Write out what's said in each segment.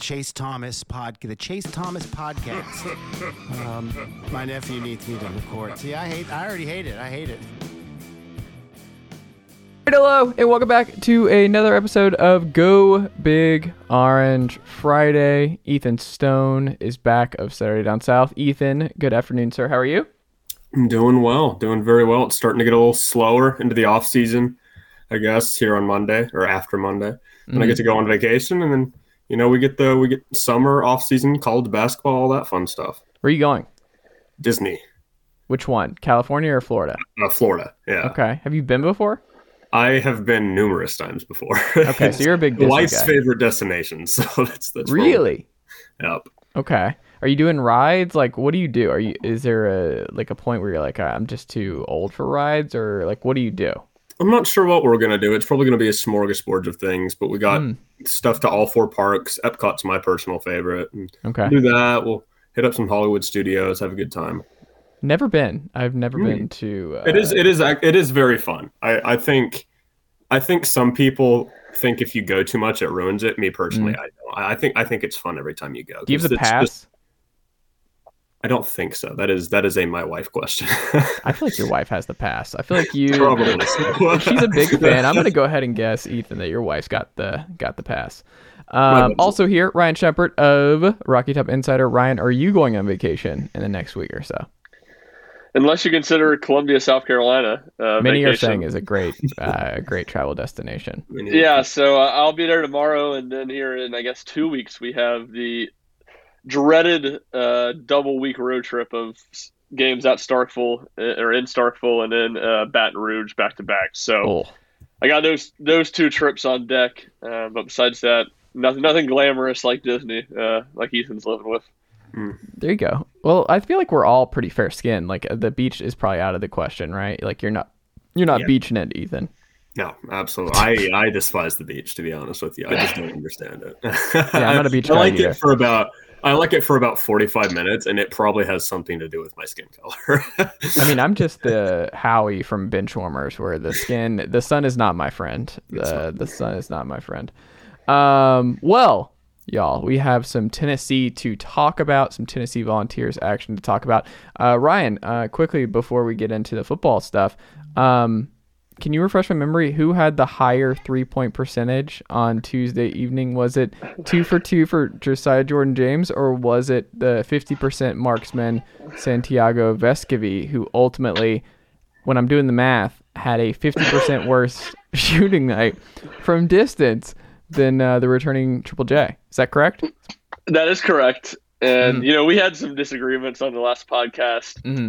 Chase Thomas podcast, the Chase Thomas podcast. um, my nephew needs me to record. See, I hate. I already hate it. I hate it. Hello, and welcome back to another episode of Go Big Orange Friday. Ethan Stone is back of Saturday Down South. Ethan, good afternoon, sir. How are you? I'm doing well, doing very well. It's starting to get a little slower into the off season, I guess, here on Monday or after Monday. And mm-hmm. I get to go on vacation, and then you know we get the we get summer off season, college basketball, all that fun stuff. Where are you going? Disney. Which one, California or Florida? Uh, Florida. Yeah. Okay. Have you been before? I have been numerous times before. Okay, so you're a big Disney wife's guy. favorite destination. So that's that's really. Yep. Okay. Are you doing rides? Like, what do you do? Are you is there a like a point where you're like, I'm just too old for rides, or like, what do you do? I'm not sure what we're gonna do. It's probably gonna be a smorgasbord of things, but we got mm. stuff to all four parks. Epcot's my personal favorite. And okay. do that. We'll hit up some Hollywood studios, have a good time. Never been. I've never mm. been to. Uh, it is. It is. It is very fun. I. I think. I think some people think if you go too much, it ruins it. Me personally, mm. I don't. I think. I think it's fun every time you go. Do you have the pass? Just, I don't think so. That is that is a my wife question. I feel like your wife has the pass. I feel like you. Probably. she's a big fan. I'm gonna go ahead and guess, Ethan, that your wife's got the got the pass. Um, also here, Ryan Schumpert of Rocky Top Insider. Ryan, are you going on vacation in the next week or so? unless you consider Columbia, South Carolina. Uh, Many vacation. are saying is a great, uh, great travel destination. Yeah, so uh, I'll be there tomorrow, and then here in I guess two weeks we have the dreaded uh, double week road trip of games at Starkville uh, or in Starkville, and then uh, Baton Rouge back to back. So oh. I got those those two trips on deck, but besides that, nothing nothing glamorous like Disney, like Ethan's living with. Mm. There you go. Well, I feel like we're all pretty fair skinned. Like the beach is probably out of the question, right? Like you're not you're not yeah. beaching it, Ethan. No, absolutely. I, I despise the beach to be honest with you. I just don't understand it. yeah, I'm not a beach I guy like either. it for about I like it for about 45 minutes, and it probably has something to do with my skin color. I mean, I'm just the Howie from Benchwarmers, where the skin, the sun is not my friend. The the sun is not my friend. Um, well, y'all. We have some Tennessee to talk about, some Tennessee Volunteers action to talk about. Uh, Ryan, uh, quickly before we get into the football stuff, um, can you refresh my memory? Who had the higher three point percentage on Tuesday evening? Was it two for two for Josiah Jordan James, or was it the 50% marksman Santiago Vescovi, who ultimately, when I'm doing the math, had a 50% worse shooting night from distance? than uh, the returning Triple J. Is that correct? That is correct. And mm-hmm. you know, we had some disagreements on the last podcast, mm-hmm.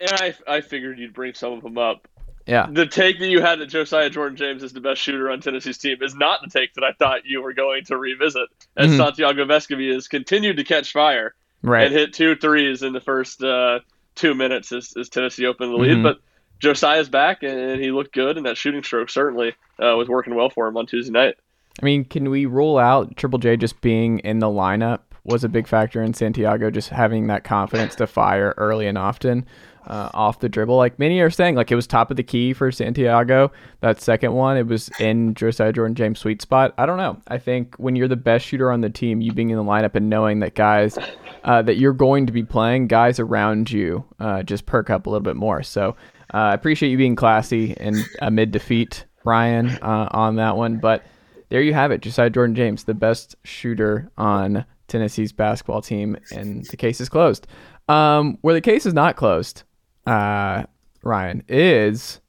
and I I figured you'd bring some of them up. Yeah. The take that you had that Josiah Jordan James is the best shooter on Tennessee's team is not the take that I thought you were going to revisit. As mm-hmm. Santiago Vescovi has continued to catch fire right. and hit two threes in the first uh, two minutes as, as Tennessee opened the lead. Mm-hmm. But Josiah's back and he looked good, and that shooting stroke certainly uh, was working well for him on Tuesday night. I mean, can we rule out Triple J just being in the lineup was a big factor in Santiago just having that confidence to fire early and often uh, off the dribble? Like many are saying, like it was top of the key for Santiago. That second one, it was in Josiah Jordan James' sweet spot. I don't know. I think when you're the best shooter on the team, you being in the lineup and knowing that guys uh, that you're going to be playing, guys around you uh, just perk up a little bit more. So uh, I appreciate you being classy and amid defeat, Ryan, uh, on that one, but there you have it. Josiah Jordan James, the best shooter on Tennessee's basketball team, and the case is closed. Um, where the case is not closed, uh, Ryan, is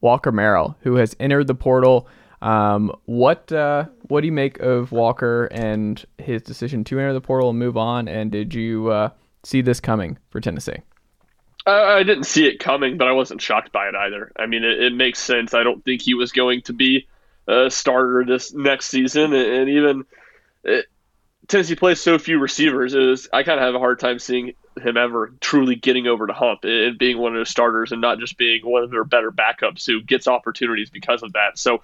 Walker Merrill, who has entered the portal. Um, what uh, what do you make of Walker and his decision to enter the portal and move on? And did you uh, see this coming for Tennessee? I, didn't see it coming, but I wasn't shocked by it either. I mean, it, it makes sense. I don't think he was going to be a starter this next season, and, and even it, Tennessee plays so few receivers. Was, I kind of have a hard time seeing him ever truly getting over the hump and being one of their starters, and not just being one of their better backups who gets opportunities because of that. So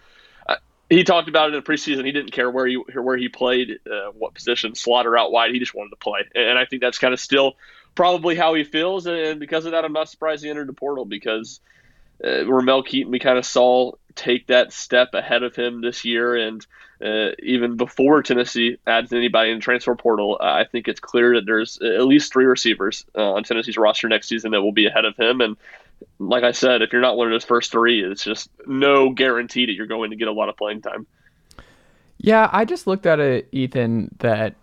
he talked about it in the preseason. He didn't care where he where he played, uh, what position, slaughter out wide. He just wanted to play, and I think that's kind of still probably how he feels. And because of that, I'm not surprised he entered the portal because uh, Ramel Keyton we kind of saw take that step ahead of him this year, and uh, even before Tennessee adds anybody in the transfer portal, I think it's clear that there's at least three receivers uh, on Tennessee's roster next season that will be ahead of him, and like I said, if you're not one of those first three, it's just no guarantee that you're going to get a lot of playing time. Yeah, I just looked at it, Ethan, that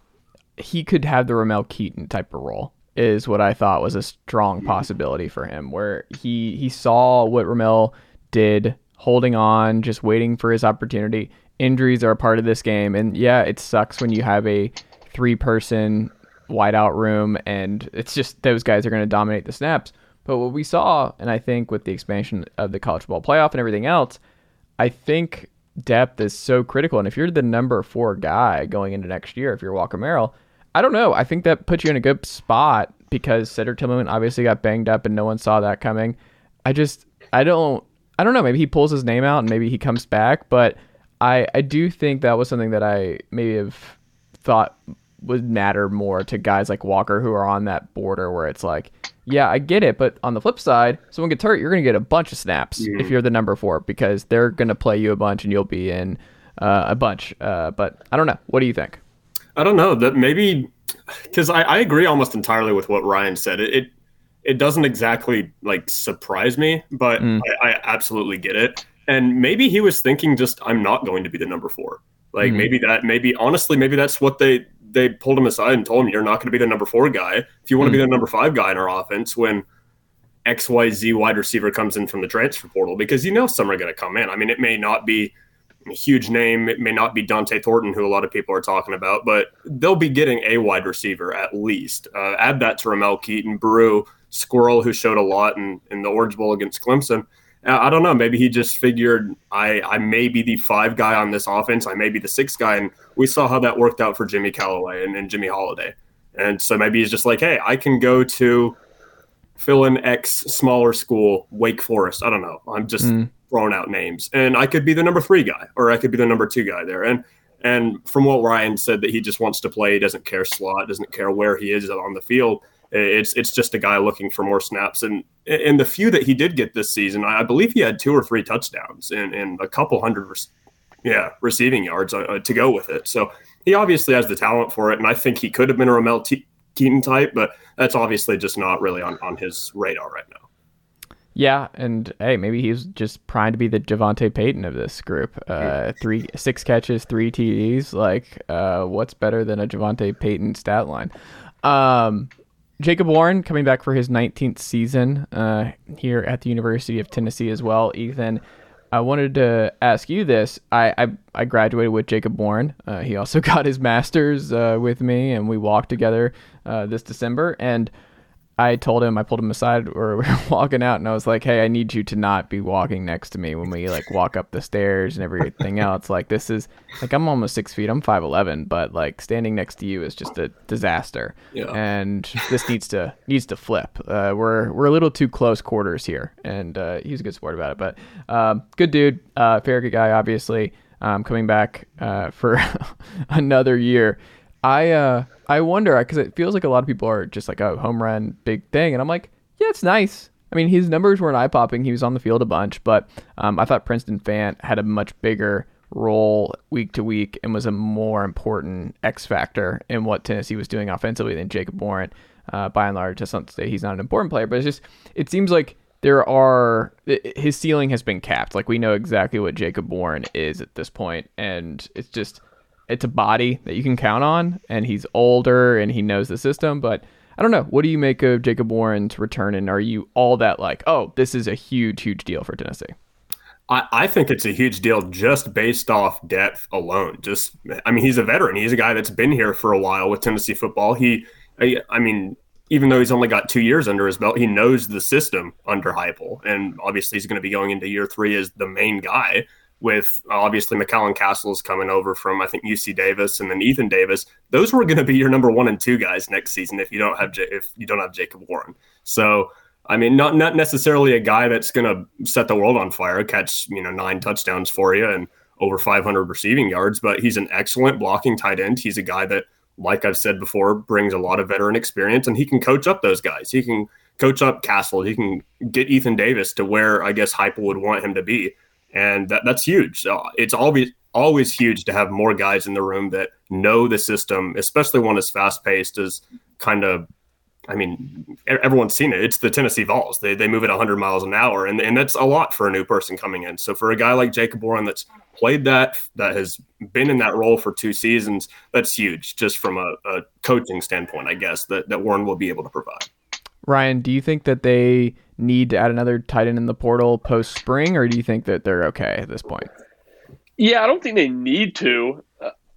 he could have the Ramel Keyton type of role is what I thought was a strong mm-hmm. possibility for him, where he he saw what Ramel did, holding on, just waiting for his opportunity. Injuries are a part of this game, and yeah, it sucks when you have a three person wideout room, and it's just those guys are going to dominate the snaps. But what we saw, and I think with the expansion of the college ball playoff and everything else, I think depth is so critical. And if you're the number four guy going into next year, if you're Walker Merrill, I don't know. I think that puts you in a good spot because Cedric Tillman obviously got banged up and no one saw that coming. I just, I don't, I don't know. Maybe he pulls his name out and maybe he comes back, but I, I do think that was something that I maybe have thought would matter more to guys like Walker who are on that border where it's like, yeah, I get it, but on the flip side, someone gets hurt, you're going to get a bunch of snaps mm. if you're the number four because they're going to play you a bunch and you'll be in uh, a bunch. Uh, but I don't know. What do you think? I don't know that maybe because I, I agree almost entirely with what Ryan said. It it, it doesn't exactly like surprise me, but mm. I, I, absolutely get it. And maybe he was thinking just I'm not going to be the number four. Like mm. maybe that maybe honestly maybe that's what they they pulled him aside and told him, "You're not going to be the number four guy. If you want to mm. be the number five guy in our offense, when X Y Z wide receiver comes in from the transfer portal, because you know some are going to come in. I mean, it may not be a huge name. It may not be Dont'e Thornton, who a lot of people are talking about, but they'll be getting a wide receiver at least. Uh, add that to Ramel Keyton, Bru, Squirrel, who showed a lot in, in the Orange Bowl against Clemson. I don't know. Maybe he just figured I, I may be the five guy on this offense. I may be the six guy. And we saw how that worked out for Jimmy Calloway and, and Jimmy Holiday. And so maybe he's just like, hey, I can go to fill in X smaller school, Wake Forest. I don't know. I'm just mm. throwing out names. And I could be the number three guy or I could be the number two guy there. And and from what Ryan said, that he just wants to play, he doesn't care slot, doesn't care where he is on the field. It's it's just a guy looking for more snaps, and in the few that he did get this season, I believe he had two or three touchdowns and, and a couple hundred, yeah, receiving yards uh, to go with it. So he obviously has the talent for it, and I think he could have been a Ramel T- Keyton type, but that's obviously just not really on, on his radar right now. Yeah, and hey, maybe he's just primed to be the Javonte Payton of this group. Uh, three, six catches, three TDs. Like, uh, what's better than a Javonte Payton stat line? Um, Jacob Warren coming back for his 19th season uh, here at the University of Tennessee as well. Ethan, I wanted to ask you this. I I, I graduated with Jacob Warren. Uh, he also got his master's uh, with me, and we walked together uh, this December. And I told him, I pulled him aside, or we were walking out, and I was like, "Hey, I need you to not be walking next to me when we like walk up the stairs and everything else. Like this is like I'm almost six feet. I'm five eleven, but like standing next to you is just a disaster. Yeah. And this needs to needs to flip. Uh, we're we're a little too close quarters here, and uh, he's a good sport about it. But um, good dude, uh, fair good guy, obviously. Um, coming back uh, for another year. I uh I wonder because it feels like a lot of people are just like a oh, home run big thing, and I'm like, yeah, it's nice. I mean, his numbers weren't eye popping. He was on the field a bunch, but um, I thought Princeton Fant had a much bigger role week to week and was a more important X factor in what Tennessee was doing offensively than Jacob Warren. Uh, by and large, that's not to say he's not an important player, but it's just it seems like there are his ceiling has been capped. Like we know exactly what Jacob Warren is at this point, and it's just it's a body that you can count on, and he's older and he knows the system. But I don't know. What do you make of Jacob Warren's return? And are you all that like, oh, this is a huge, huge deal for Tennessee? I, I think it's a huge deal just based off depth alone. Just, I mean, he's a veteran. He's a guy that's been here for a while with Tennessee football. He, I, I mean, even though he's only got two years under his belt, he knows the system under Heupel, and obviously he's going to be going into year three as the main guy. With obviously McCallan Castles coming over from I think UC Davis and then Ethan Davis, those were going to be your number one and two guys next season if you don't have J- if you don't have Jacob Warren. So I mean, not not necessarily a guy that's going to set the world on fire, catch you know nine touchdowns for you and over 500 receiving yards, but he's an excellent blocking tight end. He's a guy that, like I've said before, brings a lot of veteran experience, and he can coach up those guys. He can coach up Castle. He can get Ethan Davis to where I guess Heupel would want him to be, and that, that's huge. it's always always huge to have more guys in the room that know the system, especially one as fast paced as kind of I mean, everyone's seen it. It's the Tennessee Vols. They, they move at 100 miles an hour, and, and that's a lot for a new person coming in. So for a guy like Jacob Warren that's played that, that has been in that role for two seasons, that's huge just from a, a coaching standpoint, I guess, that, that Warren will be able to provide. Ryan, do you think that they need to add another tight end in the portal post spring, or do you think that they're okay at this point? Yeah, I don't think they need to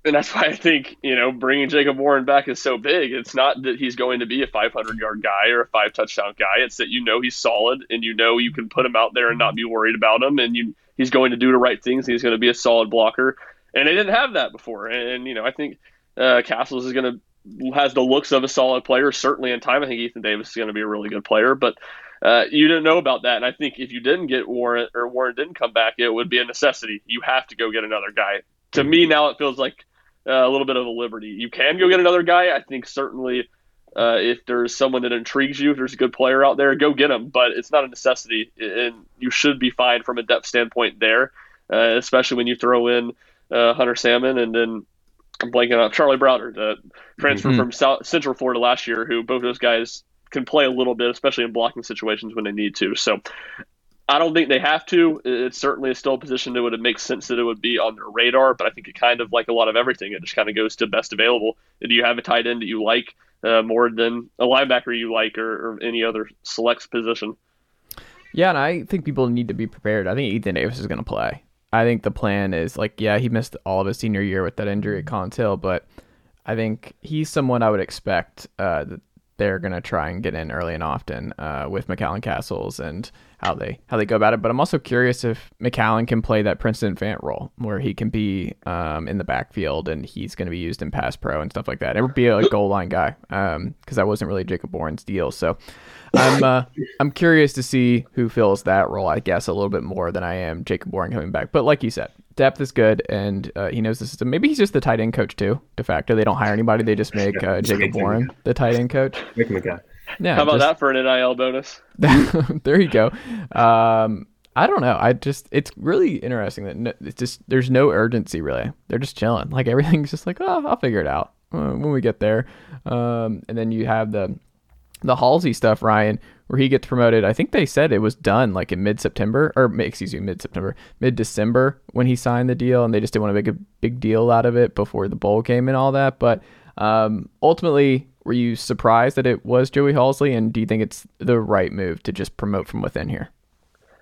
and that's why I think you know bringing Jacob Warren back is so big. It's not that he's going to be a 500 yard guy or a five touchdown guy. It's that you know he's solid and you know you can put him out there and not be worried about him, and you he's going to do the right things. he's going to be a solid blocker, and they didn't have that before. And, and you know I think uh, Castles is going to has the looks of a solid player. Certainly in time, I think Ethan Davis is going to be a really good player, but. Uh, you didn't know about that, and I think if you didn't get Warren or Warren didn't come back, it would be a necessity. You have to go get another guy. To me, now it feels like uh, a little bit of a liberty. You can go get another guy. I think certainly uh, if there's someone that intrigues you, if there's a good player out there, go get him. But it's not a necessity, and you should be fine from a depth standpoint there, uh, especially when you throw in uh, Hunter Salmon and then I'm blanking on Charlie Browder, the transfer mm-hmm. from South, Central Florida last year, who both those guys can play a little bit, especially in blocking situations when they need to. So I don't think they have to. It's certainly is still a position that would make sense that it would be on their radar, but I think it kind of like a lot of everything. It just kind of goes to best available. Do you have a tight end that you like uh, more than a linebacker you like or, or any other selects position? Yeah, and I think people need to be prepared. I think Ethan Davis is going to play. I think the plan is like, yeah, he missed all of his senior year with that injury at Collins Hill, but I think he's someone I would expect uh, they're going to try and get in early and often uh, with McCallan Castles and how they how they go about it. But I'm also curious if McCallan can play that Princeton Fant role where he can be um, in the backfield and he's going to be used in pass pro and stuff like that. It would be a goal line guy because um, that wasn't really Jacob Warren's deal. So I'm uh, I'm curious to see who fills that role. I guess a little bit more than I am Jacob Warren coming back. But like you said, depth is good and uh, he knows the system. Maybe he's just the tight end coach too. De facto, they don't hire anybody; they just make uh, Jacob Warren the tight end coach. Make him a guy. Yeah. How about just, that for an NIL bonus? there you go. Um, I don't know. I just it's really interesting that no, it's just there's no urgency really. They're just chilling. Like everything's just like oh I'll figure it out uh, when we get there. Um, and then you have the the Halzle stuff, Ryan, where he gets promoted. I think they said it was done like in mid September or excuse me mid September mid December when he signed the deal, and they just didn't want to make a big deal out of it before the bowl game and all that. But um, ultimately were you surprised that it was Joey Halzle, and do you think it's the right move to just promote from within here?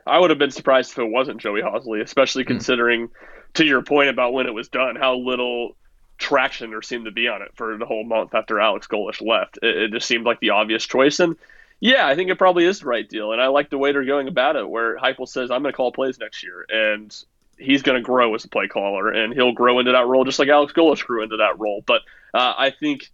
I would have been surprised if it wasn't Joey Halzle, especially hmm. considering, mm. to your point about when it was done, how little traction there seemed to be on it for the whole month after Alex Golesh left. It, it, just seemed like the obvious choice, and yeah, I think it probably is the right deal. And I like the way they're going about it, where Heupel says, "I'm going to call plays next year," and he's going to grow as a play caller, and he'll grow into that role just like Alex Golesh grew into that role. But uh, I think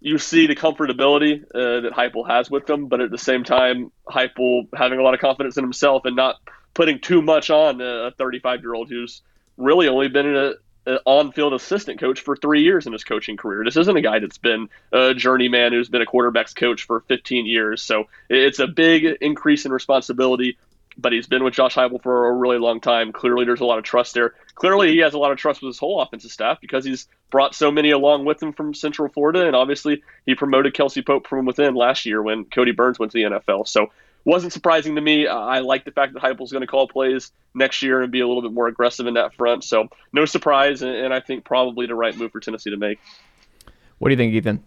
you see the comfortability uh, that Heupel has with them, but at the same time, Heupel having a lot of confidence in himself and not putting too much on a 35 year old who's really only been an Uh, on-field assistant coach for three years in his coaching career. This isn't a guy that's been a journeyman who's been a quarterbacks coach for 15 years. So it's a big increase in responsibility but he's been with Josh Heupel for a really long time. Clearly, there's a lot of trust there. Clearly, he has a lot of trust with his whole offensive staff because he's brought so many along with him from Central Florida, and obviously, he promoted Kelsey Pope from within last year when Kodi Burns went to the NFL. So, wasn't surprising to me. I like the fact that Heupel's going to call plays next year and be a little bit more aggressive in that front. So, no surprise, and I think probably the right move for Tennessee to make. What do you think, Ethan?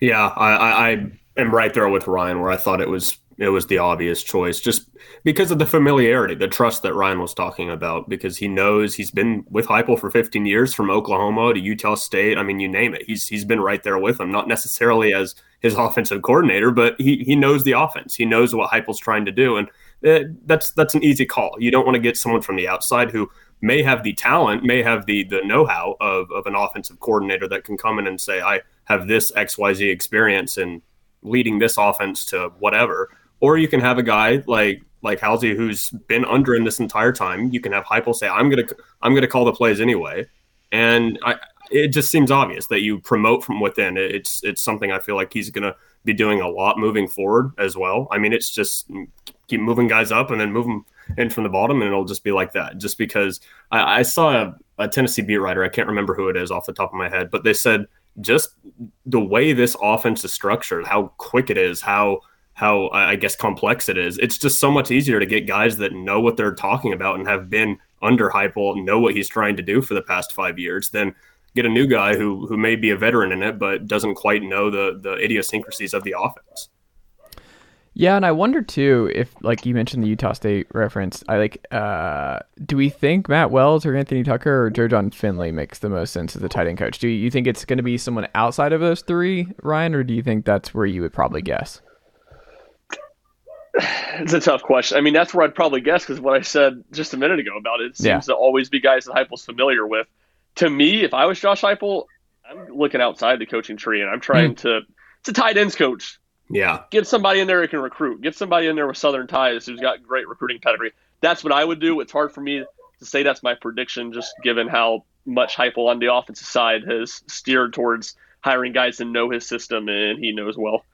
Yeah, I, I am right there with Ryan, where I thought it was it was the obvious choice, just because of the familiarity, the trust that Ryan was talking about, because he knows he's been with Heupel for 15 years, from Oklahoma to Utah State. I mean, you name it, he's he's been right there with him, not necessarily as his offensive coordinator, but he he knows the offense, he knows what Heupel's trying to do, and it, that's that's an easy call. You don't want to get someone from the outside who may have the talent, may have the the know-how of, of an offensive coordinator that can come in and say, I have this XYZ experience in leading this offense to whatever. Or you can have a guy like like Halzle who's been under in this entire time. You can have Heupel say, I'm gonna I'm gonna call the plays anyway. And I it just seems obvious that you promote from within. It's it's something I feel like he's gonna be doing a lot moving forward as well. I mean, it's just mm, keep moving guys up and then move them in from the bottom, and it'll just be like that. Just because I, I saw a, a Tennessee beat writer, I can't remember who it is off the top of my head, but they said just the way this offense is structured, how quick it is, how how I guess complex it is. It's just so much easier to get guys that know what they're talking about and have been under Heupel, know what he's trying to do for the past five years, than get a new guy who who may be a veteran in it but doesn't quite know the the idiosyncrasies of the offense. Yeah, and I wonder too if, like you mentioned, the Utah State reference. I like. Uh, do we think Matt Wells or Anthony Tucker or Joe Jon Finley makes the most sense as a tight end coach? Do you think it's going to be someone outside of those three, Ryan, or do you think that's where you would probably guess? It's a tough question. I mean, that's where I'd probably guess because what I said just a minute ago about it, it seems yeah. to always be guys that Heupel's familiar with. To me, if I was Josh Heupel, I'm looking outside the coaching tree and I'm trying mm. to. It's a tight ends coach yeah. Get somebody in there who can recruit. Get somebody in there with Southern ties who's got great recruiting pedigree. That's what I would do. It's hard for me to say that's my prediction, just given how much Heupel on the offensive side has steered towards hiring guys that know his system and he knows well.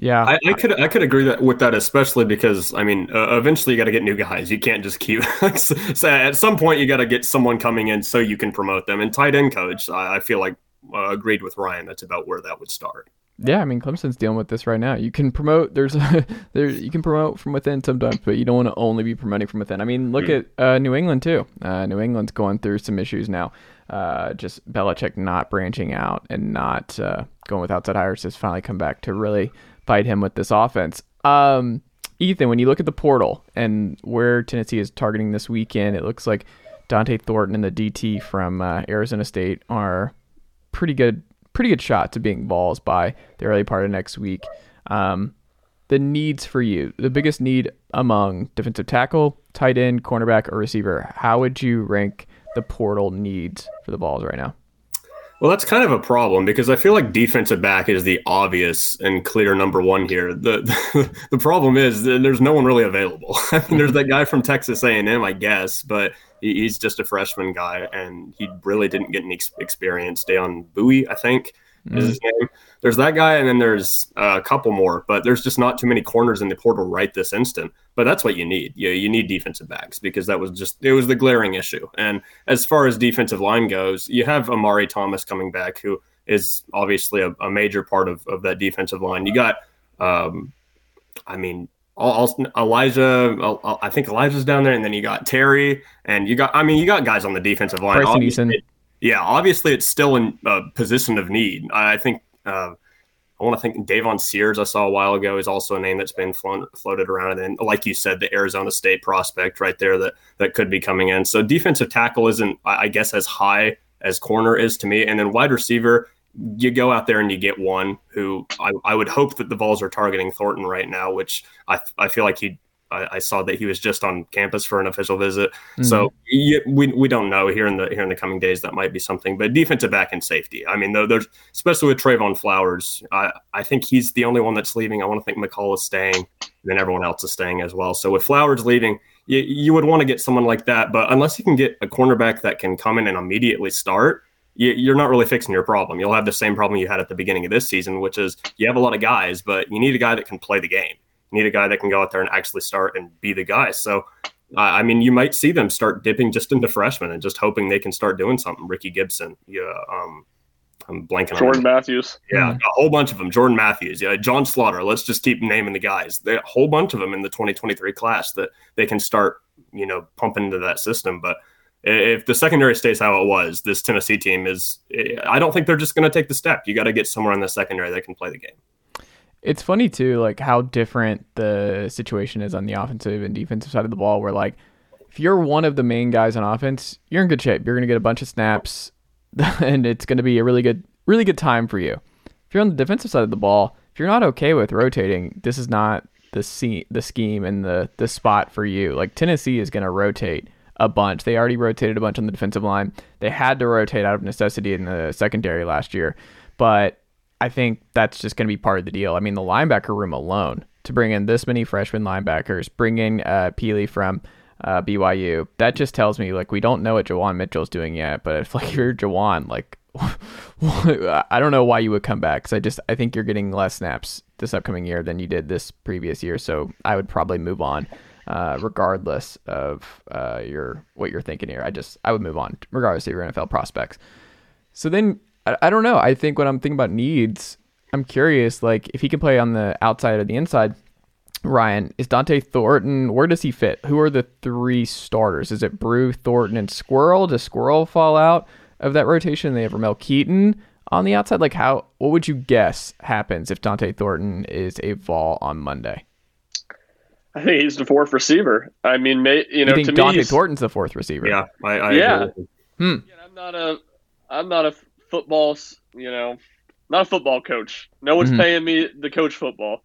Yeah, I, I, could I could agree that with that, especially because I mean, uh, eventually you got to get new guys. You can't just keep. so at some point, you got to get someone coming in so you can promote them. And tight end coach, I, I feel like uh, agreed with Ryan. That's about where that would start. Yeah, I mean Clemson's dealing with this right now. You can promote there's a, there you can promote from within sometimes, but you don't want to only be promoting from within. I mean, look mm. at uh, New England too. Uh, New England's going through some issues now. Uh, just Belichick not branching out and not uh, going with outside hires has finally come back to really bite him with this offense. Um, Ethan, when you look at the portal and where Tennessee is targeting this weekend, it looks like Dont'e Thornton and the DT from uh, Arizona State are pretty good pretty good shot to being Vols by the early part of next week. Um, the needs for you, the biggest need among defensive tackle, tight end, cornerback, or receiver. How would you rank the portal needs for the Vols right now? Well, that's kind of a problem because I feel like defensive back is the obvious and clear number one here. The the, the problem is there's no one really available. I mean, there's that guy from Texas A&M, I guess, but he's just a freshman guy, and he really didn't get any experience. Deyon Bouie, I think, mm-hmm. is his name. There's that guy, and then there's a couple more, but there's just not too many corners in the portal right this instant. But that's what you need. You, you need defensive backs because that was just it was the glaring issue. And as far as defensive line goes, you have Omari Thomas coming back, who is obviously a, a major part of, of that defensive line. You got, um, I mean, Elijah, I think Elijah's down there, and then you got Terry, and you got, I mean, you got guys on the defensive line. Obviously, yeah, obviously it's still in a position of need. I think uh, I want to think Davon Sears I saw a while ago is also a name that's been flown, floated around, and then like you said, the Arizona State prospect right there that that could be coming in. So defensive tackle isn't, I guess, as high as corner is to me, and then wide receiver you go out there and you get one who I, I would hope that the Vols are targeting Thornton right now, which I, I feel like he I, I saw that he was just on campus for an official visit. Mm-hmm. So you, we, we don't know here in the here in the coming days that might be something. But defensive back and safety. I mean, though there's especially with Trevon Flowers, I, I think he's the only one that's leaving. I want to think McCall is staying, and then everyone else is staying as well. So with Flowers leaving, you, you would want to get someone like that. But unless you can get a cornerback that can come in and immediately start, you're not really fixing your problem. You'll have the same problem you had at the beginning of this season, which is you have a lot of guys, but you need a guy that can play the game. Need a guy that can go out there and actually start and be the guy. So, uh, I mean, you might see them start dipping just into freshmen and just hoping they can start doing something. Ricky Gibson, yeah, um, I'm blanking Jordan Matthews. Yeah, a whole bunch of them. Jordan Matthews. Yeah, John Slaughter. Let's just keep naming the guys. There a whole bunch of them in the 2023 class that they can start, you know, pumping into that system. But if the secondary stays how it was, this Tennessee team is. I don't think they're just going to take the step. You got to get somewhere in the secondary that can play the game. It's funny too, like how different the situation is on the offensive and defensive side of the ball. Where like, if you're one of the main guys on offense, you're in good shape. You're gonna get a bunch of snaps, and it's gonna be a really good, really good time for you. If you're on the defensive side of the ball, if you're not okay with rotating, this is not the se- the scheme and the the spot for you. Like Tennessee is gonna rotate a bunch. They already rotated a bunch on the defensive line. They had to rotate out of necessity in the secondary last year, but I think that's just going to be part of the deal. I mean, the linebacker room alone to bring in this many freshman linebackers, bring in uh, Pili from uh, BYU, that just tells me like we don't know what Juwan Mitchell's doing yet. But if like you're Juwan, like I don't know why you would come back because I just I think you're getting less snaps this upcoming year than you did this previous year. So I would probably move on. Uh, regardless of uh, your what you're thinking here, I just I would move on regardless of your NFL prospects. So then I, I don't know. I think when I'm thinking about needs, I'm curious like if he can play on the outside or the inside. Ryan, is Dont'e Thornton, where does he fit? Who are the three starters? Is it Bru, Thornton, and Squirrel? Does Squirrel fall out of that rotation? They have Ramel Keyton on the outside. Like, how, what would you guess happens if Dont'e Thornton is a fall on Monday? I think he's the fourth receiver. I mean, may, you know, you think to Dont'e me, Thornton's the fourth receiver. Yeah, I, I Yeah. agree. Hmm. Again, I'm not a, I'm not a football, s- you know, not a football coach. No one's Mhm. paying me to coach football.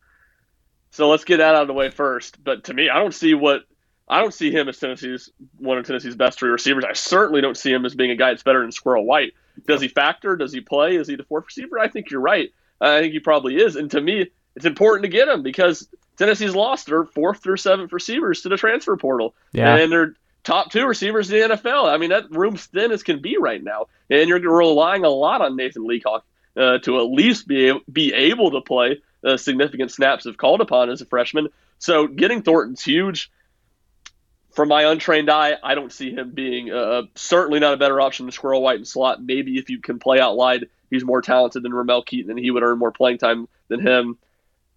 So let's get that out of the way first. But to me, I don't see what I don't see him as Tennessee's one of Tennessee's best three receivers. I certainly don't see him as being a guy that's better than Squirrel White. Does he factor? Does he play? Is he the fourth receiver? I think you're right. I think he probably is. And to me, it's important to get him because Tennessee's lost their fourth through seventh receivers to the transfer portal. Yeah. And their top two receivers in the NFL. I mean, that room's thin as can be right now. And you're relying a lot on Nathan Leacock uh, to at least be, be able to play uh, significant snaps if called upon as a freshman. So getting Thornton's huge. From my untrained eye, I don't see him being uh, certainly not a better option than Squirrel White and slot. Maybe if you can play out wide, he's more talented than Ramel Keyton and he would earn more playing time than him.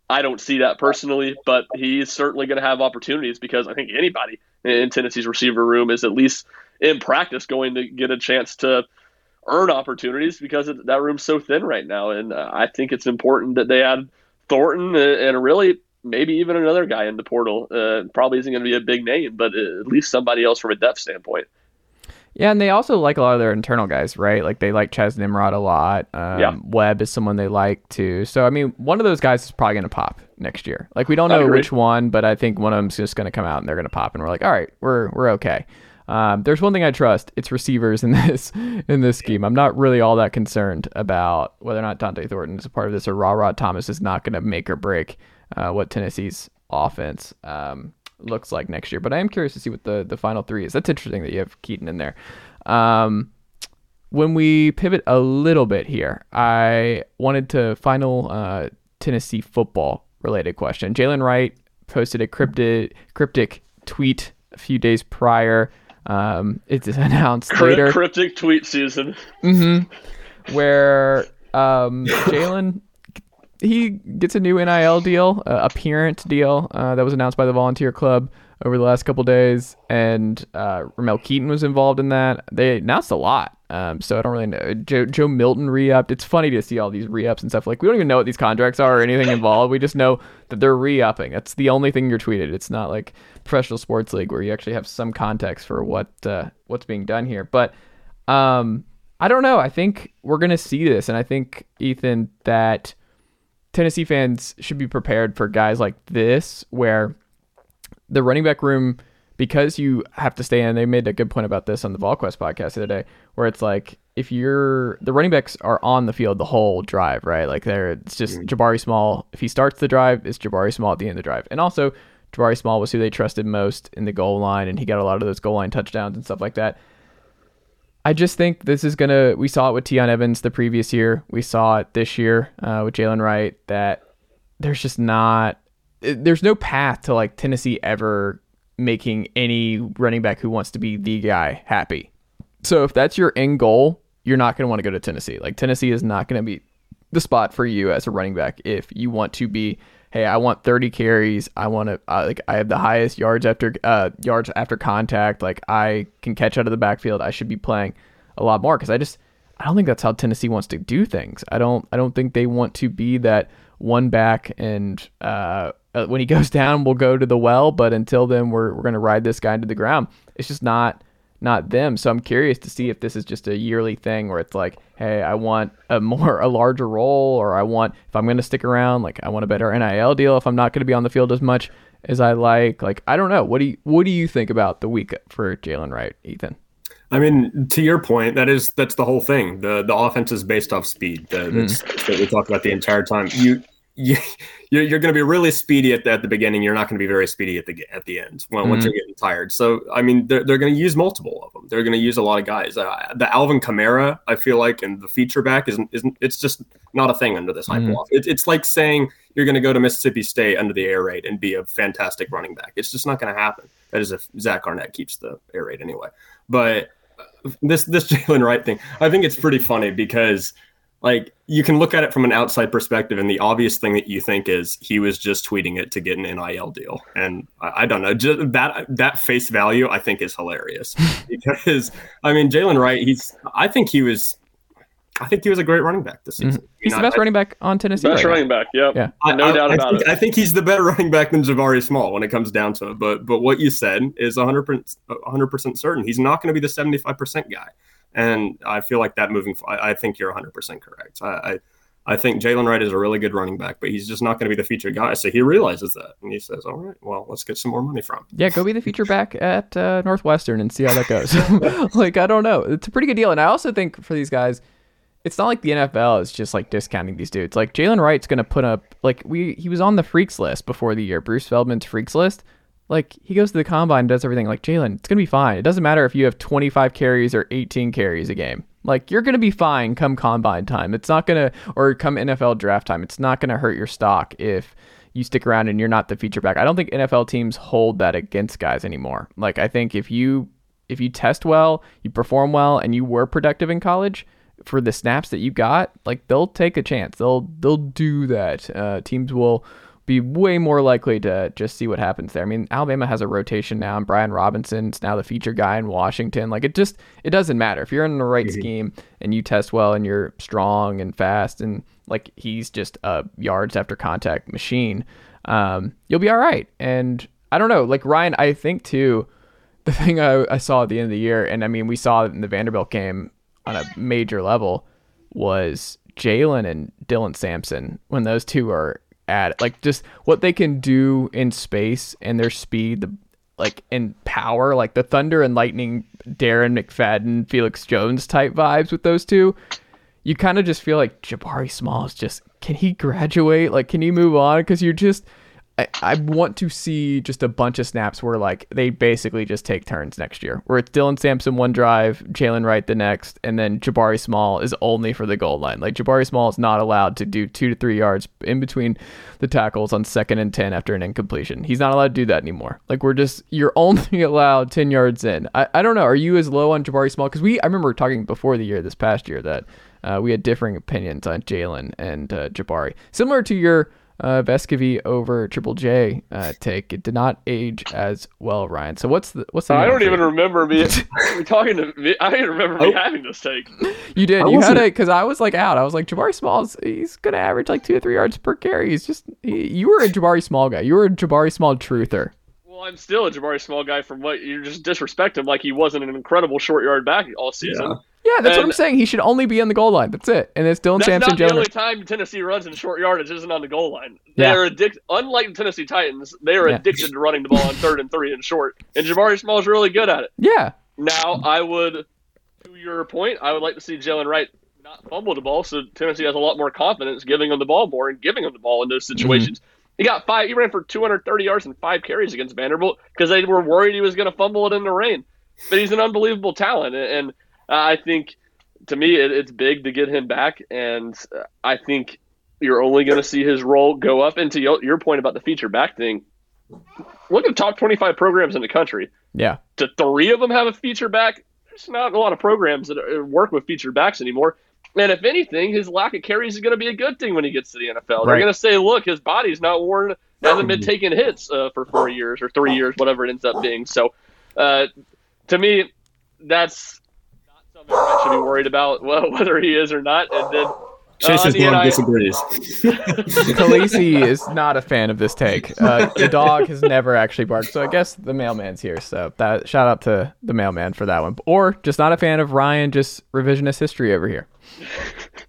I don't see that personally, but he's certainly going to have opportunities because I think anybody in Tennessee's receiver room is at least in practice going to get a chance to earn opportunities because that room's so thin right now. And uh, I think it's important that they add Thornton and, and really maybe even another guy in the portal. Uh, probably isn't going to be a big name, but at least somebody else from a depth standpoint. Yeah, and they also like a lot of their internal guys, right? Like they like Chas Nimrod a lot. Um, Yeah. Webb is someone they like too. So I mean, one of those guys is probably going to pop next year. Like we don't know which one, but I think one of them's just going to come out and they're going to pop, and we're like, all right, we're we're okay. Um, there's one thing I trust: it's receivers in this in this scheme. I'm not really all that concerned about whether or not Dont'e Thornton is a part of this or Raw Rod Thomas is not going to make or break uh, what Tennessee's offense um, looks like next year. But I am curious to see what the the final three is. That's interesting that you have Keyton in there. Um, when we pivot a little bit here, I wanted to final uh, Tennessee football related question. Jaylen Wright posted a cryptic cryptic tweet a few days prior. Um, it's announced Crypt- later Cryptic tweet season. hmm where um, Jaylen he gets a new NIL deal, uh, a parent deal uh, that was announced by the Volunteer Club over the last couple days, and uh, Ramel Keyton was involved in that. They announced a lot, um, so I don't really know. Joe, Joe Milton re-upped. It's funny to see all these re-ups and stuff. Like we don't even know what these contracts are or anything involved. We just know that they're re-upping. That's the only thing you're tweeted. It's not like professional sports league where you actually have some context for what uh, what's being done here, but. Um, I don't know. I think we're to see this. And I think, Ethan, that Tennessee fans should be prepared for guys like this, where the running back room, because you have to stay in, they made a good point about this on the VolQuest podcast the other day, where it's like, if you're the running backs are on the field the whole drive, right? Like they're it's just mm-hmm. Jabari Small. If he starts the drive, it's Jabari Small at the end of the drive. And also Jabari Small was who they trusted most in the goal line and he got a lot of those goal line touchdowns and stuff like that. I just think this is gonna. We saw it with Tiyon Evans the previous year. We saw it this year uh, with Jaylen Wright. That there's just not. it- There's no path to like Tennessee ever making any running back who wants to be the guy happy. So if that's your end goal, you're not gonna want to go to Tennessee. Like Tennessee is not gonna be the spot for you as a running back if you want to be. Hey, I want 30 carries. I want to uh, like I have the highest yards after uh, yards after contact. Like I can catch out of the backfield. I should be playing a lot more because I just I don't think that's how Tennessee wants to do things. I don't I don't think they want to be that one back, and uh, uh, when he goes down, we'll go to the well. But until then, we're we're gonna ride this guy into the ground. It's just not not them. So I'm curious to see if this is just a yearly thing where it's like, hey, I want a more a larger role, or I want if I'm going to stick around, like I want a better NIL deal if I'm not going to be on the field as much as I like. Like I don't know. What do you what do you think about the week for Jaylen Wright, Ethan? I mean, to your point, that is that's the whole thing. the The offense is based off speed. The, that's Mm. that we talked about the entire time. You you you're, you're going to be really speedy at the, at the beginning. You're not going to be very speedy at the at the end when once Mhm. you're getting tired. So I mean, they're, they're going to use multiple of them. They're going to use a lot of guys. Uh, the Alvin Kamara, I feel like, and the feature back isn't isn't. It's just not a thing under this hype Mhm. off. It, it's like saying you're going to go to Mississippi State under the air raid and be a fantastic running back. It's just not going to happen. That is if Zach Arnett keeps the air raid anyway. But uh, this this Jaylen Wright thing, I think it's pretty funny because like you can look at it from an outside perspective, and the obvious thing that you think is he was just tweeting it to get an NIL deal, and I, I don't know just that that face value I think is hilarious because I mean Jaylen Wright, he's I think he was. I think he was a great running back this season. Mm-hmm. He's You the best I- running back on Tennessee. Best right now. running back. Yep. Yeah. I- No I- doubt I about think, it. I think he's the better running back than Jabari Small when it comes down to it. But but what you said is 100%, 100% certain. He's not going to be the 75% guy. And I feel like that moving forward, I think you're 100% correct. I, I, I think Jaylen Wright is a really good running back, but he's just not going to be the featured guy. So he realizes that. And he says, all right, well, let's get some more money from. Yeah, go be the feature back at uh, Northwestern and see how that goes. like, I don't know. It's a pretty good deal. And I also think for these guys, it's not like the NFL is just like discounting these dudes. Like Jaylen Wright's going to put up, like, we he was on the freaks list before the year, Bruce Feldman's freaks list. Like, he goes to the combine, and does everything. Like, Jaylen, it's going to be fine. It doesn't matter if you have 25 carries or 18 carries a game. Like, you're going to be fine come combine time. It's not going to, or come NFL draft time. It's not going to hurt your stock if you stick around and you're not the feature back. I don't think NFL teams hold that against guys anymore. Like I think if you if you test well, you perform well, and you were productive in college for the snaps that you got, like they'll take a chance. They'll they'll do that. Uh, teams will be way more likely to just see what happens there. I mean, Alabama has a rotation now, and Brian Robinson's now the feature guy in Washington. Like it just it doesn't matter if you're in the right scheme and you test well and you're strong and fast and like he's just a yards after contact machine. Um, you'll be all right. And I don't know, like Ryan, I think too. The thing I, I saw at the end of the year, and I mean, we saw it in the Vanderbilt game on a major level, was Jaylen and Dylan Sampson when those two are at it. like just what they can do in space and their speed, the like in power, like the Thunder and Lightning, Darren McFadden, Felix Jones type vibes with those two. You kind of just feel like Jabari Small is just can he graduate? Like, can he move on? Because you're just I, I want to see just a bunch of snaps where like they basically just take turns next year, where it's Dylan Sampson one drive, Jaylen Wright the next, and then Jabari Small is only for the goal line. Like Jabari Small is not allowed to do two to three yards in between the tackles on second and ten after an incompletion. He's not allowed to do that anymore. Like we're just you're only allowed ten yards in. I, I don't know. Are you as low on Jabari Small? Because we I remember talking before the year this past year that uh, we had differing opinions on Jaylen and uh, Jabari, similar to your uh, Vescovi over Triple J uh, take. It did not age as well, Ryan. So what's the what's the? I don't even remember me me talking to me. I don't remember me Oh. having this take. You did. I You had wasn't- it because I was like out. I was like Jabari Small's. He's gonna average like two or three yards per carry. He's just. He, you were a Jabari Small guy. You were a Jabari Small truther. Well, I'm still a Jabari Small guy from what you just disrespect him like he wasn't an incredible short yard back all season. Yeah. Yeah, that's what I'm saying. He should only be on the goal line. That's it. And it's Dylan That's Sampson, not the only time Tennessee runs in short yardage isn't on the goal line. They Yeah. are addicted. Unlike the Tennessee Titans, they are Yeah. addicted to running the ball on third and three and short. And Jabari Small is really good at it. Yeah. Now, I would, to your point, I would like to see Jaylen Wright not fumble the ball, so Tennessee has a lot more confidence giving him the ball more and giving him the ball in those mm-hmm. situations. He got five. He ran for 230 yards and five carries against Vanderbilt because they were worried he was going to fumble it in the rain. But he's an unbelievable talent, and and I think to me it, it's big to get him back, and uh, I think you're only going to see his role go up. And to your your point about the feature back thing, look at the top 25 programs in the country Yeah. to three of them have a feature back. There's not a lot of programs that uh, work with feature backs anymore. And if anything, his lack of carries is going to be a good thing when he gets to the NFL. They're going to say, look, his body's not worn, hasn't been taking hits uh, for four years or three years, whatever it ends up being. So, uh, to me, that's not something I should be worried about, well, whether he is or not. And then Chase Uh, is the one disagrees. Khaleesi is not a fan of this take. Uh, the dog has never actually barked, so I guess the mailman's here. So that shout out to the mailman for that one, or just not a fan of Ryan. Just revisionist history over here.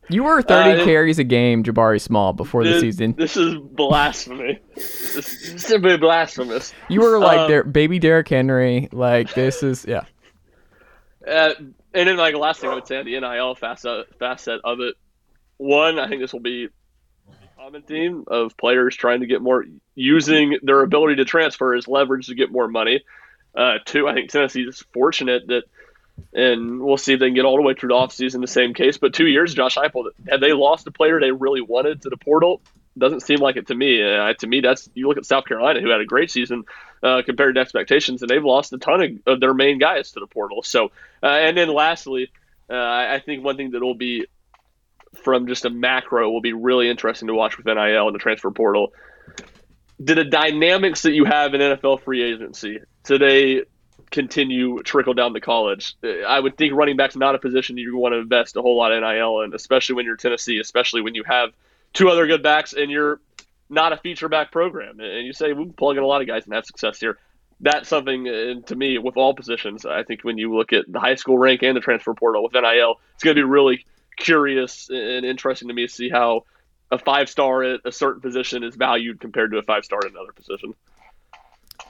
You were 30 Uh, carries a game, Jabari Small, before the season. This is blasphemy. This is simply blasphemous. You were like um, Der- baby Derrick Henry. Like this is yeah. Uh, and then, like, last thing I would say on the NIL facet, facet of it, one, I think this will be a common theme of players trying to get more, using their ability to transfer as leverage to get more money. Uh, two, I think Tennessee is fortunate that, and we'll see if they can get all the way through the offseason the same case. But two years, Josh Heupel, have they lost a player they really wanted to the portal? Doesn't seem like it to me. Uh, to me, that's you look at South Carolina, who had a great season uh, compared to expectations, and they've lost a ton of, of their main guys to the portal. So, uh, and then lastly, uh, I think one thing that will be from just a macro will be really interesting to watch with NIL and the transfer portal. Do the dynamics that you have in NFL free agency today continue trickle down to college? Uh, I would think running back's not a position you want to invest a whole lot of NIL in, especially when you're Tennessee, especially when you have two other good backs and you're not a feature back program. And you say we can plug in a lot of guys and have success here. That's something, uh, to me, with all positions. I think when you look at the high school rank and the transfer portal with NIL, it's going to be really curious and interesting to me to see how a five star at a certain position is valued compared to a five star at another position.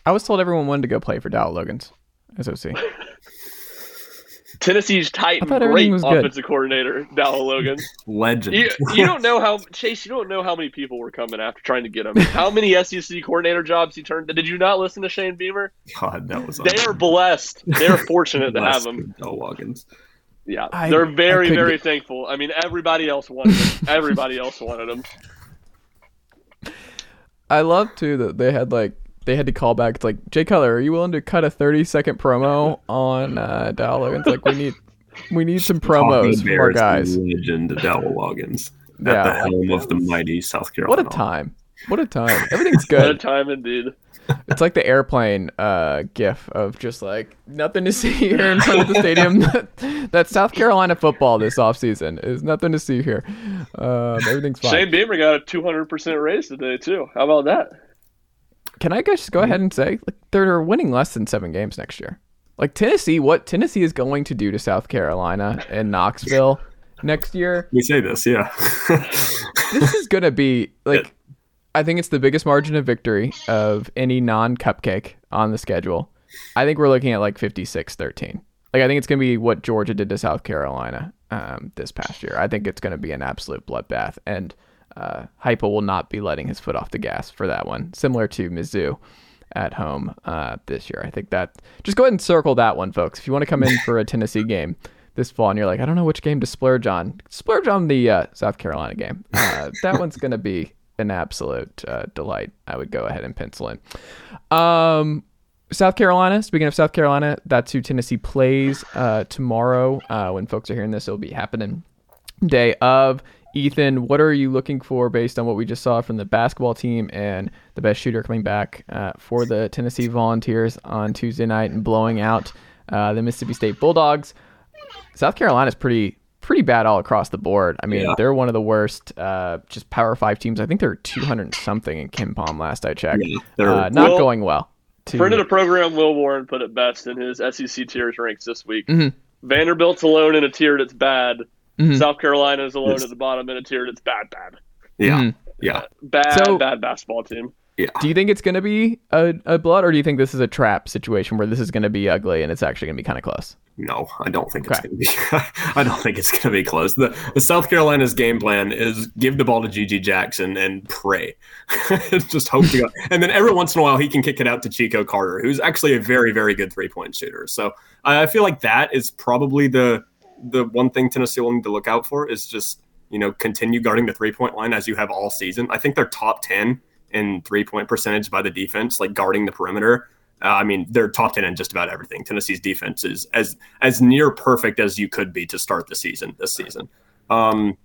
I was told everyone wanted to go play for Dowell Loggins SOC. Tennessee's tight I and great everything was good. offensive coordinator, Dowell Loggins. Legend. You, you don't know how Chase. You don't know how many people were coming after trying to get him. How many SEC coordinator jobs he turned? Did you not listen to Shane Beamer? God, that was. They are blessed. They're fortunate to have him. Dowell Loggins. Yeah, I- they're very, very get- thankful. I mean, everybody else wanted him. Everybody else wanted him. I love too that they had like they had to call back. It's like Jay Cutler, are you willing to cut a 30 second promo on uh, Dowell Loggins? Like we need we need some promos Talking from our guys. Legend of Dowell Loggins at Yeah. the helm of the mighty South Carolina. What a time! What a time! Everything's good. What a time indeed. It's like the airplane uh, gif of just like nothing to see here in front of the stadium. that South Carolina football this offseason is nothing to see here. Um, everything's fine. Shane Beamer got a 200% raise today too. How about that? Can I just go ahead and say like they're winning less than seven games next year? Like Tennessee, what Tennessee is going to do to South Carolina and Knoxville next year? We say this, yeah. This is gonna be like I think it's the biggest margin of victory of any non-cupcake on the schedule. I think we're looking at like 56-13. Like I think it's gonna be what Georgia did to South Carolina um, this past year. I think it's gonna be an absolute bloodbath, and uh, Heupel will not be letting his foot off the gas for that one. Similar to Mizzou at home uh, this year. I think that just go ahead and circle that one, folks. If you want to come in for a Tennessee game this fall and you're like, I don't know which game to splurge on, splurge on the uh, South Carolina game. Uh, that one's gonna be an absolute uh, delight. I would go ahead and pencil in. Um, South Carolina. Speaking of South Carolina, that's who Tennessee plays uh, tomorrow. Uh, when folks are hearing this, it'll be happening day of. Ethan, what are you looking for based on what we just saw from the basketball team and the best shooter coming back uh, for the Tennessee Volunteers on Tuesday night and blowing out uh, the Mississippi State Bulldogs? South Carolina's pretty pretty bad all across the board. I mean, Yeah. they're one of the worst uh, just Power Five teams. I think they're 200 something in KenPom last I checked. Yeah, they're- uh, not Well, going well. To, Friend of the program, Will Warren, put it best in his SEC tiers ranks this week. Mhm. Vanderbilt's alone in a tier that's bad. Mhm. South Carolina's alone Yes. at the bottom in a tier that's bad, bad. yeah, Mhm. yeah, Bad, So- bad basketball team. yeah. Do you think it's going to be a, a blood, or do you think this is a trap situation where this is going to be ugly and it's actually going to be kind of close? No, I don't think it's going to be. I don't think it's going to be close. The, the South Carolina's game plan is give the ball to GG Jackson and pray, just hope to go. And then every once in a while he can kick it out to Chico Carter, who's actually a very, very good three point shooter. So I I feel like that is probably the the one thing Tennessee will need to look out for is just you know continue guarding the three point line as you have all season. I think they're top ten in three point percentage by the defense, like guarding the perimeter. Uh, I mean, they're top ten in just about everything. Tennessee's defense is as as near perfect as you could be to start the season this season. Um,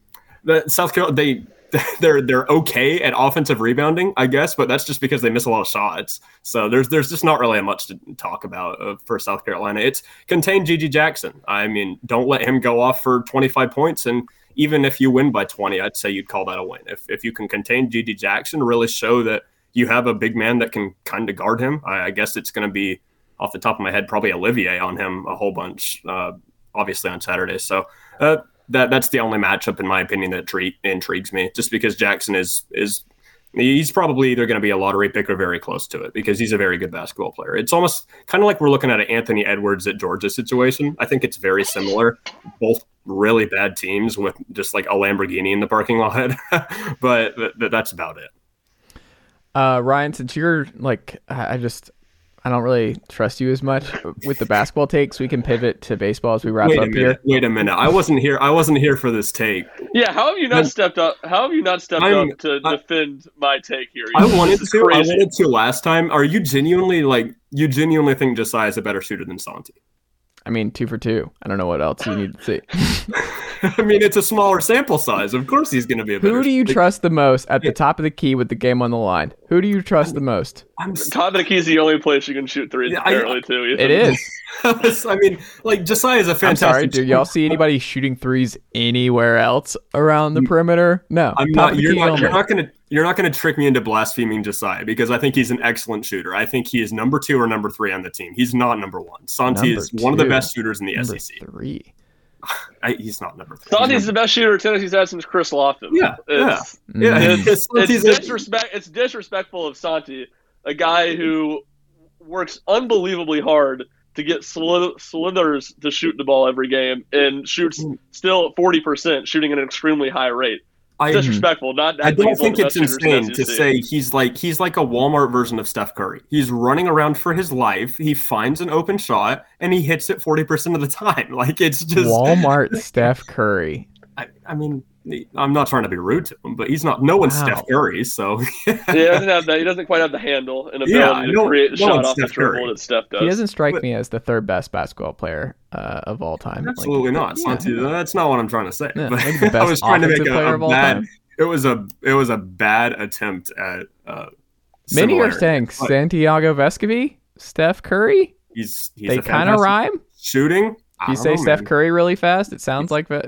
the South Carolina they they're they're okay at offensive rebounding, I guess, but that's just because they miss a lot of shots. So there's there's just not really much to talk about uh, for South Carolina. It's contain GG Jackson. I mean, don't let him go off for 25 points, and even if you win by 20, I'd say you'd call that a win. If if you can contain GG Jackson, really show that you have a big man that can kind of guard him. I, I guess it's going to be off the top of my head probably Olivier on him a whole bunch, uh, obviously on Saturday. So uh, that that's the only matchup in my opinion that tre- intrigues me, just because Jackson is is he's probably either going to be a lottery pick or very close to it because he's a very good basketball player. It's almost kind of like we're looking at an Anthony Edwards at Georgia situation. I think it's very similar. Both really bad teams with just like a Lamborghini in the parking lot, but th- that's about it. Uh, Ryan, since you're like, I just I don't really trust you as much with the basketball takes. We can pivot to baseball as we wrap wait up minute, here. Wait a minute. I wasn't here. I wasn't here for this take. Yeah, how have you not I'm- stepped up? How have you not stepped I'm- up to I- defend my take here? I You- wanted this is to. I wanted to last time. Are you genuinely like you genuinely think Josiah is a better shooter than Santi? I mean, two for two. I don't know what else you need to see. I mean, it's a smaller sample size. Of course, he's going to be a better. Who do you shooter. trust the most at the top of the key with the game on the line? Who do you trust the most? I'm s- Top of the key is the only place you can shoot threes. Yeah, I- apparently, too. It is. I mean, like Josiah is a I'm fantastic. sorry, do y'all see anybody shooting threes anywhere else around the perimeter? No. I'm not. You're not. You're not going to. You're not going to trick me into blaspheming Josiah because I think he's an excellent shooter. I think he is number two or number three on the team. He's not number one. Santi Number is one of the best shooters in the Number SEC. three. I, he's not number three. Santi's He's the best shooter Tennessee's had since Chris Lofton. Yeah, yeah. It's, number- yeah, Mm. it's, it's disrespect. It's disrespectful of Santi, a guy who works unbelievably hard to get slith- slithers to shoot the ball every game and shoots Mm. still at forty percent, shooting at an extremely high rate. I, Disrespectful. Not. I don't think it's the best shooters in insane to say he's like he's like a Walmart version of Steph Curry. He's running around for his life. He finds an open shot and he hits it forty percent of the time. Like it's just Walmart Steph Curry. I, I mean, I'm not trying to be rude to him, but he's not. No one's Wow. Steph Curry, so Yeah, he doesn't have that. He doesn't quite have the handle and ability Yeah, to no- create a no shot off Steph Curry. dribble that Steph does. He doesn't strike But- me as the third best basketball player uh, of all time. Like, absolutely not. yeah, Santi, that's not what I'm trying to say. Yeah, but maybe the I best was trying to make offensive a, player a of all bad. time. It was a it was a bad attempt at. Uh, Many are saying Santiago Vescovi, Steph Curry. he's, he's they kind of rhyme. shooting. You say know, Steph man. Curry really fast, it sounds like uh,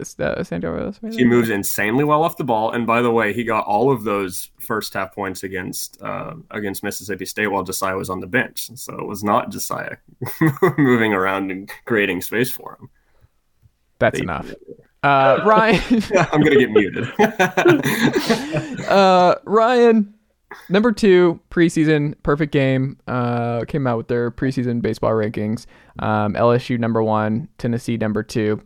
He moves insanely well off the ball, and by the way, he got all of those first half points against uh, against Mississippi State while Josiah was on the bench. So it was not Josiah moving around and creating space for him. That's They- enough. Uh, Ryan, I'm gonna get muted. uh, Ryan, number two preseason perfect game. Uh, came out with their preseason baseball rankings. Um, LSU number one, Tennessee number two.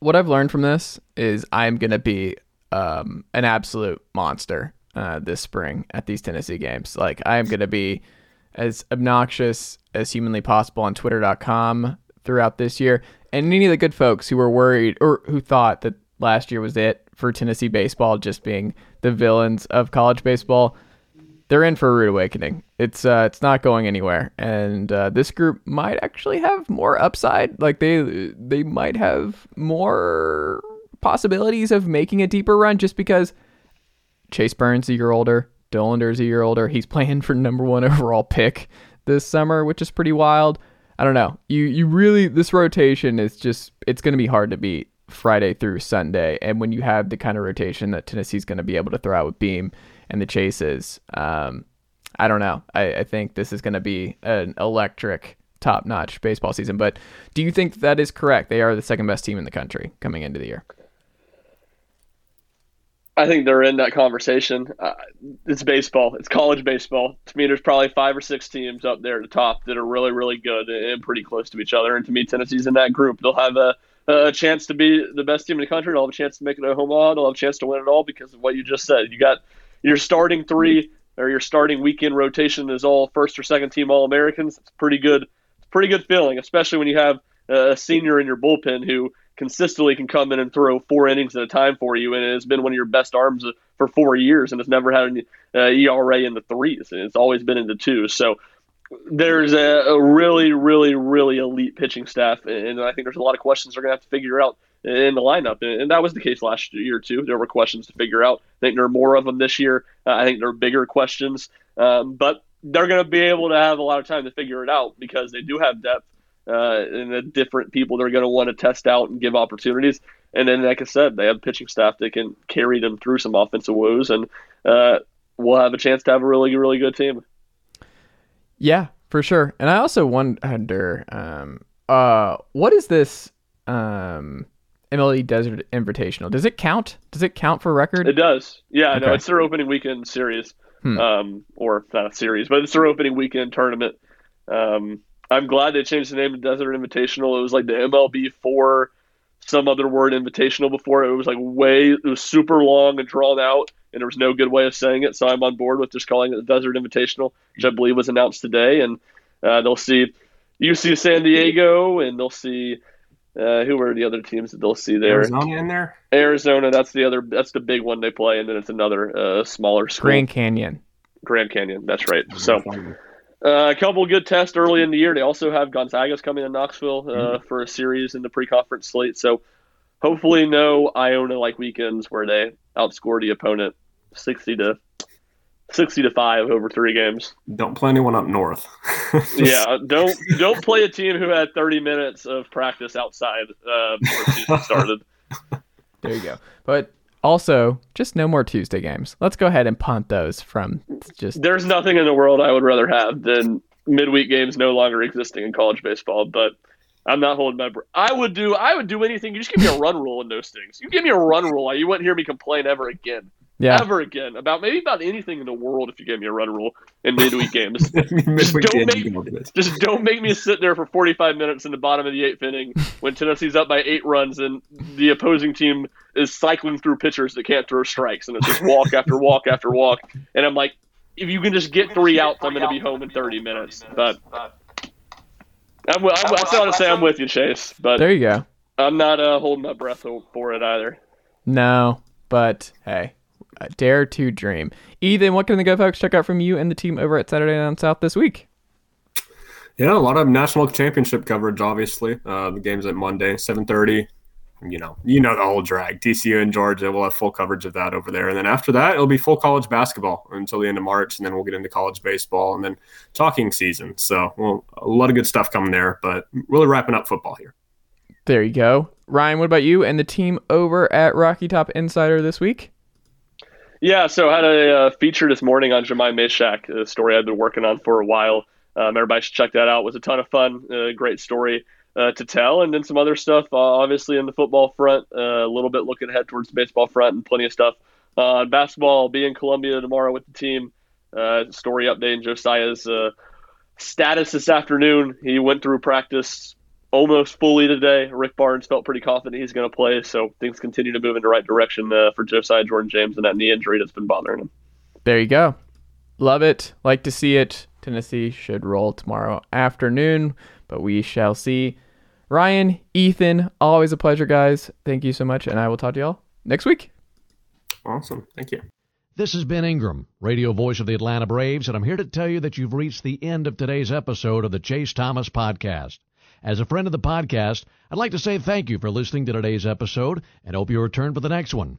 What I've learned from this is I'm gonna be um, an absolute monster uh, this spring at these Tennessee games. Like I am gonna be as obnoxious as humanly possible on Twitter.com throughout this year. And any of the good folks who were worried or who thought that last year was it for Tennessee baseball just being the villains of college baseball, they're in for a rude awakening. It's uh, it's not going anywhere, and uh, this group might actually have more upside. Like they they might have more possibilities of making a deeper run, just because Chase Burns a year older, Dollander's a year older. He's playing for number one overall pick this summer, which is pretty wild. I don't know. You you really this rotation is just it's going to be hard to beat Friday through Sunday, and when you have the kind of rotation that Tennessee's going to be able to throw out with Beam and the Chases, um, I don't know. I, I think this is going to be an electric, top notch baseball season. But do you think that is correct? They are the second best team in the country coming into the year. I think they're in that conversation. Uh, it's baseball. It's college baseball. To me, there's probably five or six teams up there at the top that are really, really good and pretty close to each other. And to me, Tennessee's in that group. They'll have a, a chance to be the best team in the country. They'll have a chance to make it a home run. They'll have a chance to win it all because of what you just said. You got your starting three or your starting weekend rotation is all first or second team All Americans. It's pretty good. It's pretty good feeling, especially when you have a senior in your bullpen who consistently can come in and throw four innings at a time for you, and has been one of your best arms for four years, and has never had an uh, ERA in the threes, and it's always been in the twos. So there's a, a really, really, really elite pitching staff, and I think there's a lot of questions they're going to have to figure out in the lineup, and that was the case last year too. There were questions to figure out. I think there are more of them this year. Uh, I think there are bigger questions, um, but they're going to be able to have a lot of time to figure it out because they do have depth. uh, and the different people they're going to want to test out and give opportunities. And then, like I said, they have pitching staff that can carry them through some offensive woes, and uh, we'll have a chance to have a really, really good team. Yeah, for sure. And I also wonder, um, uh, what is this um, MLB Desert Invitational? Does it count? Does it count for record? It does. Yeah, no, it's their opening weekend series, Hmm. um, or not a series, but it's their opening weekend tournament. Um, I'm glad they changed the name to Desert Invitational. It was like the MLB four, some other word Invitational before. It was like way, it was super long and drawn out, and there was no good way of saying it. So I'm on board with just calling it the Desert Invitational, which I believe was announced today. And uh, they'll see UC San Diego, and they'll see uh, who are the other teams that they'll see there. Arizona in there. Arizona, that's the other, that's the big one they play, and then it's another uh, smaller school, Grand Canyon. Grand Canyon. That's right. So uh, a couple good tests early in the year. They also have Gonzaga's coming to Knoxville uh, for a series in the pre-conference slate. So hopefully, no Iona-like weekends where they outscore the opponent sixty to sixty to five over three games. Don't play anyone up north. Yeah, don't don't play a team who had thirty minutes of practice outside uh, before the season started. There you go. But also, just no more Tuesday games. Let's go ahead and punt those from just. There's nothing in the world I would rather have than midweek games no longer existing in college baseball, but I'm not holding my breath. I would do I would do anything. You just give me a run rule in those things. You give me a run rule, you wouldn't hear me complain ever again. Yeah. Ever again. About maybe about anything in the world if you gave me a run rule in midweek games. Midweek don't game, make- you can look at it. Just don't make me sit there for 45 minutes in the bottom of the eighth inning when Tennessee's up by eight runs and the opposing team is cycling through pitchers that can't throw strikes and it's just walk after walk after walk. And I'm like, if you can just get three outs, I'm going to be home in 30 minutes. But I'm, I'm, that's not to say I'm with you, Chase, but There you go. I'm not uh, holding my breath for it either. No, but hey, dare to dream. Ethan, what can the good folks check out from you and the team over at Saturday Down South this week? Yeah, a lot of national championship coverage. Obviously, uh, the games at Monday, seven thirty. You know, you know the whole drag. TCU and Georgia. We'll have full coverage of that over there, and then after that, it'll be full college basketball until the end of March, and then we'll get into college baseball, and then talking season. So, well, a lot of good stuff coming there, but really wrapping up football here. There you go. Ryan, what about you and the team over at Rocky Top Insider this week? Yeah, so I had a uh, feature this morning on Jahmai Mashack, a story I've been working on for a while. Um, everybody should check that out. It was a ton of fun, uh, great story uh, to tell, and then some other stuff, uh, obviously in the football front, uh, a little bit looking ahead towards the baseball front, and plenty of stuff. Uh, basketball, I'll be in Columbia tomorrow with the team. Uh, story updating Josiah's uh, status this afternoon. He went through practice almost fully today. Rick Barnes felt pretty confident he's going to play, so things continue to move in the right direction for Josiah Jordan James and that knee injury that's been bothering him. There you go. Love it. Like to see it. Tennessee should roll tomorrow afternoon, but we shall see. Ryan, Ethan, always a pleasure, guys. Thank you so much, and I will talk to y'all next week. Awesome, thank you. This is Ben Ingram, radio voice of the Atlanta Braves, and I'm here to tell you that you've reached the end of today's episode of the Chase Thomas Podcast. As a friend of the podcast, I'd like to say thank you for listening to today's episode and hope you return for the next one.